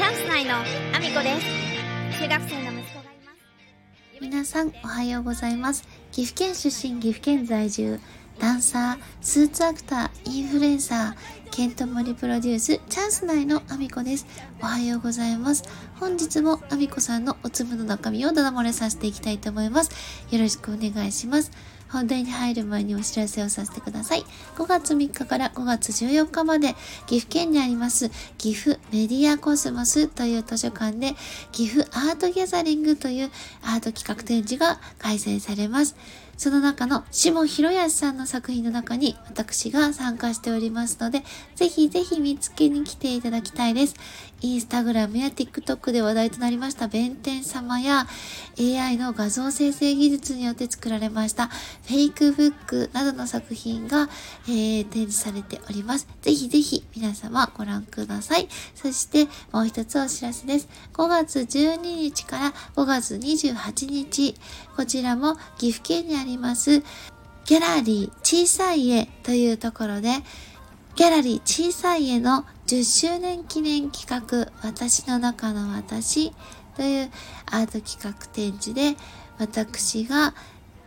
チャンス内のアミコです。中学生の息子がいます。皆さんおはようございます。岐阜県出身岐阜県在住。ダンサースーツアクターインフルエンサーケントモリプロデュースチャンス内のアミコですおはようございます本日もアミコさんのお粒の中身をダダ漏れさせていきたいと思いますよろしくお願いします本題に入る前にお知らせをさせてください。5月3日から5月14日まで岐阜県にあります岐阜メディアコスモスという図書館で岐阜アートギャザリングというアート企画展示が開催されます。その中の下広康さんの作品の中に私が参加しておりますので、ぜひぜひ見つけに来ていただきたいです。インスタグラムや TikTok で話題となりました弁天様や AI の画像生成技術によって作られましたフェイクブックなどの作品が、えー、展示されております。ぜひぜひ皆様ご覧ください。そしてもう一つお知らせです。5月12日から5月28日、こちらも岐阜県にありますギャラリー小さい絵というところでギャラリー小さい絵の10周年記念企画私の中の私というアート企画展示で私が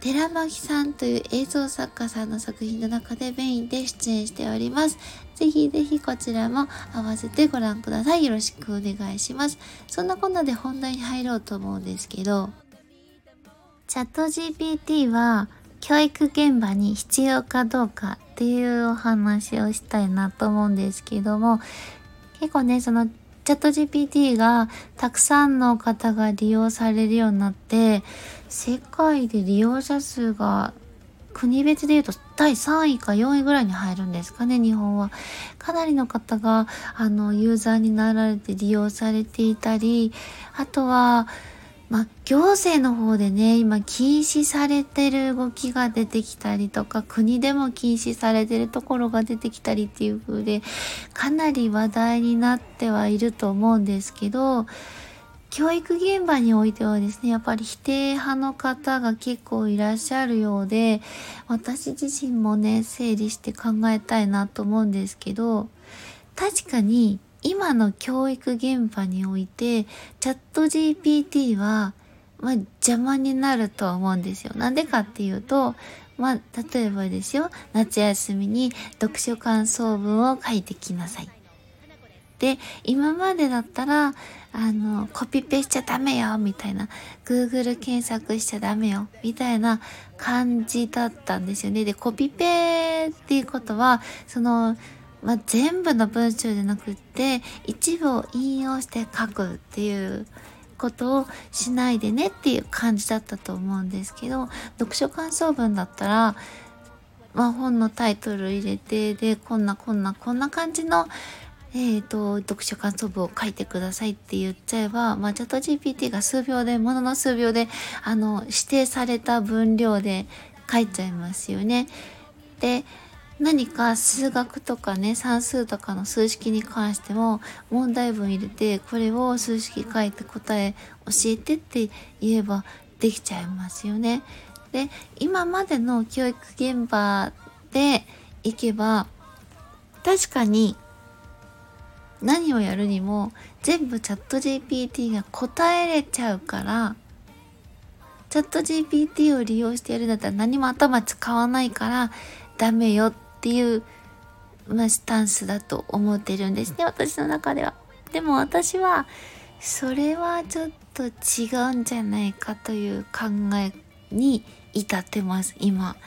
寺巻さんという映像作家さんの作品の中でメインで出演しております。ぜひぜひこちらも合わせてご覧ください。よろしくお願いします。そんなこんなで本題に入ろうと思うんですけど、チャット GPT は教育現場に必要かどうかっていうお話をしたいなと思うんですけども結構ねそのチャット GPT がたくさんの方が利用されるようになって世界で利用者数が国別で言うと第3位か4位ぐらいに入るんですかね、日本は。かなりの方が、あの、ユーザーになられて利用されていたり、あとは、まあ、行政の方でね、今禁止されてる動きが出てきたりとか、国でも禁止されてるところが出てきたりっていう風で、かなり話題になってはいると思うんですけど、教育現場においてはですね、やっぱり否定派の方が結構いらっしゃるようで、私自身もね、整理して考えたいなと思うんですけど、確かに今の教育現場において、チャット GPT は、まあ、邪魔になるとは思うんですよ。なんでかっていうと、まあ、例えばですよ、夏休みに読書感想文を書いてきなさい。で、今までだったら、あの、コピペしちゃダメよ、みたいな、Google 検索しちゃダメよ、みたいな感じだったんですよね。で、コピペっていうことは、その、まあ、全部の文章じゃなくって一部を引用して書くっていうことをしないでねっていう感じだったと思うんですけど読書感想文だったら、まあ、本のタイトル入れてでこんなこんなこんな感じのえーと、読書感想文を書いてくださいって言っちゃえば、まあ、チャット GPT が数秒で、ものの数秒で、あの、指定された分量で書いちゃいますよね。で、何か数学とかね算数とかの数式に関しても問題文入れてこれを数式書いて答え教えてって言えばできちゃいますよね。で今までの教育現場でいけば確かに何をやるにも全部チャット GPT が答えれちゃうからチャット GPT を利用してやるんだったら何も頭使わないからダメよっていう、まあ、スタンスだと思ってるんですね私の中では。でも私はそれはちょっと違うんじゃないかという考えに至ってます今。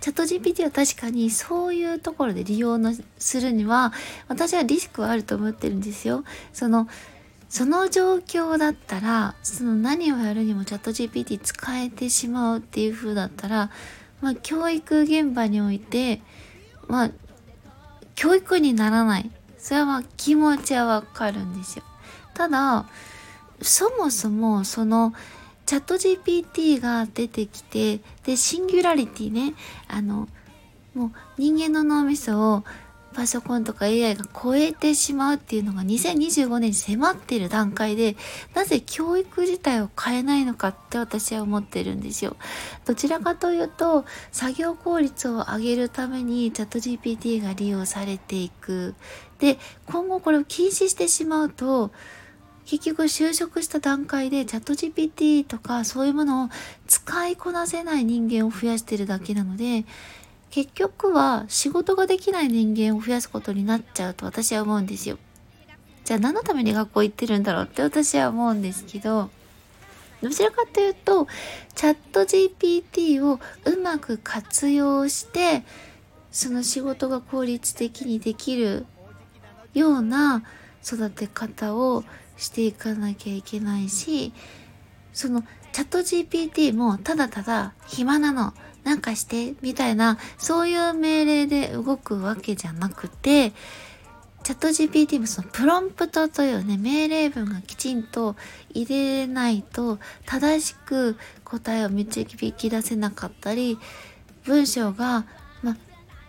チャット GPT は確かにそういうところで利用のするには私はリスクはあると思ってるんですよ。そのその状況だったらその何をやるにもチャット GPT 使えてしまうっていう風だったら、まあ、教育現場においてまあ、教育にならない。それは気持ちはわかるんですよ。ただ、そもそもそのチャット GPT が出てきて、で、シンギュラリティね、あの、もう人間の脳みそをパソコンとか AI が超えてしまうっていうのが2025年に迫っている段階で、なぜ教育自体を変えないのかって私は思ってるんですよ。どちらかというと、作業効率を上げるためにチャット GPT が利用されていく。で、今後これを禁止してしまうと、結局就職した段階でチャット GPT とかそういうものを使いこなせない人間を増やしてるだけなので、結局は仕事ができない人間を増やすことになっちゃうと私は思うんですよ。じゃあ何のために学校行ってるんだろうって私は思うんですけど、どちらかというと、チャット GPT をうまく活用して、その仕事が効率的にできるような育て方をしていかなきゃいけないし、そのチャット GPT もただただ暇なの、なんかして、みたいな、そういう命令で動くわけじゃなくて、チャット GPT もそのプロンプトというね、命令文がきちんと入れないと正しく答えを導き出せなかったり、文章が、ま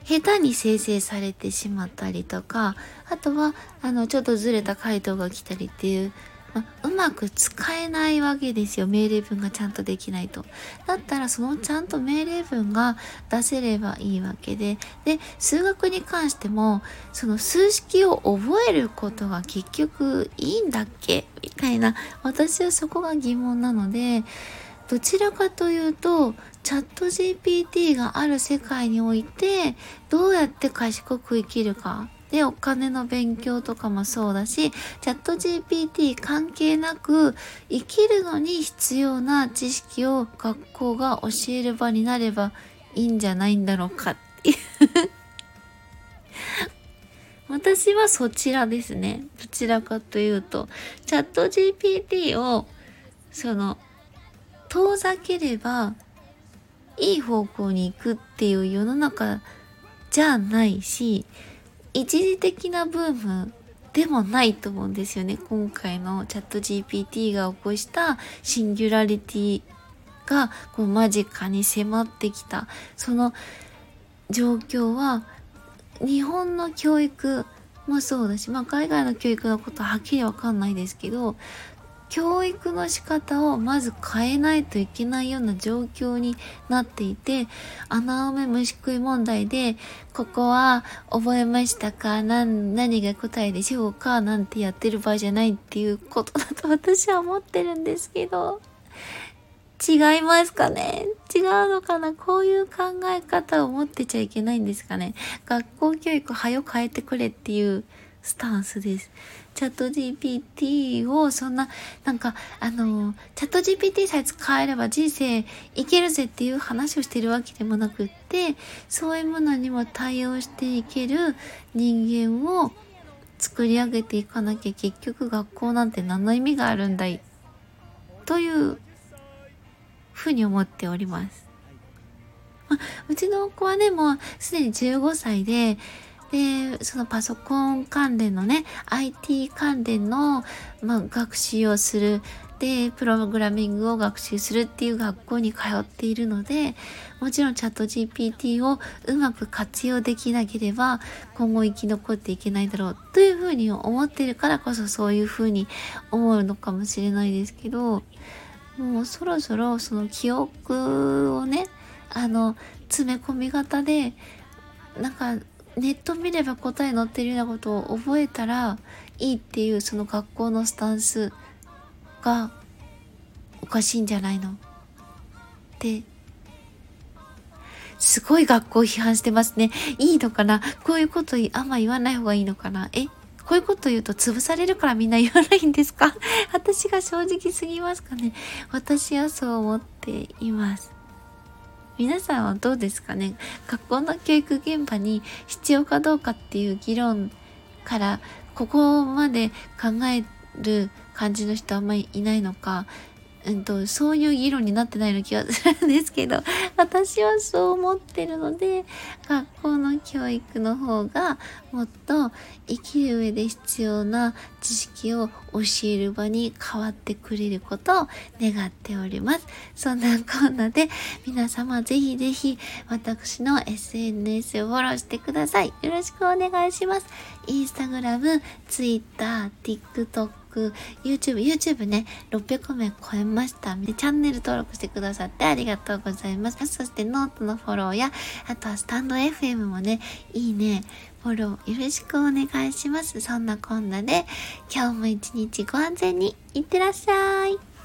下手に生成されてしまったりとか、あとは、あの、ちょっとずれた回答が来たりっていう、まうまく使えないわけですよ。命令文がちゃんとできないと。だったらそのちゃんと命令文が出せればいいわけで。で、数学に関しても、その数式を覚えることが結局いいんだっけ？みたいな、私はそこが疑問なので、どちらかというと、チャット GPT がある世界において、どうやって賢く生きるかで、お金の勉強とかもそうだし、チャット GPT 関係なく生きるのに必要な知識を学校が教える場になればいいんじゃないんだろうかっていう 私はそちらですね。どちらかというと、チャット GPT を、その、遠ざければ、いい方向に行くっていう世の中じゃないし、一時的なブームでもないと思うんですよね。今回のチャット GPT が起こしたシンギュラリティがこう間近に迫ってきた。その状況は日本の教育もそうだし、まあ海外の教育のことははっきりわかんないですけど、教育の仕方をまず変えないといけないような状況になっていて、穴埋め虫食い問題で、ここは覚えましたか？何、何が答えでしょうか？なんてやってる場合じゃないっていうことだと私は思ってるんですけど、違いますかね？違うのかな？こういう考え方を持ってちゃいけないんですかね？学校教育はよ変えてくれっていうスタンスです。チャット GPT をそんな、なんか、あの、チャット GPT さえ使えれば人生いけるぜっていう話をしてるわけでもなくって、そういうものにも対応していける人間を作り上げていかなきゃ結局学校なんて何の意味があるんだい？というふうに思っております。ま、うちの子はね、もうすでに15歳で、で、そのパソコン関連のね、IT 関連の、まあ、学習をする。で、プログラミングを学習するっていう学校に通っているので、もちろんチャット GPT をうまく活用できなければ今後生き残っていけないだろうというふうに思ってるからこそそういうふうに思うのかもしれないですけど、もうそろそろその記憶をね、あの、詰め込み型で、なんかネット見れば答え載ってるようなことを覚えたらいいっていうその学校のスタンスがおかしいんじゃないの？ってすごい学校批判してますね。いいのかな？こういうことあんま言わない方がいいのかな？え？こういうこと言うと潰されるからみんな言わないんですか？私が正直すぎますかね？私はそう思っています。皆さんはどうですかね？学校の教育現場に必要かどうかっていう議論からここまで考える感じの人あんまりいないのか？うんと、そういう議論になってないような気がするんですけど、私はそう思ってるので、学校の教育の方がもっと生きる上で必要な知識を教える場に変わってくれることを願っております。そんなこんなで、皆様ぜひぜひ私の SNS をフォローしてください。よろしくお願いします。インスタグラム、ツイッター、TikTok、YouTube、YouTube ね、600名超えました。で、チャンネル登録してくださってありがとうございます。そしてノートのフォローや、あとはスタンド FM もね、いいね、フフォローよろしくお願いします。そんなこんなで、今日も一日ご安全にいってらっしゃい。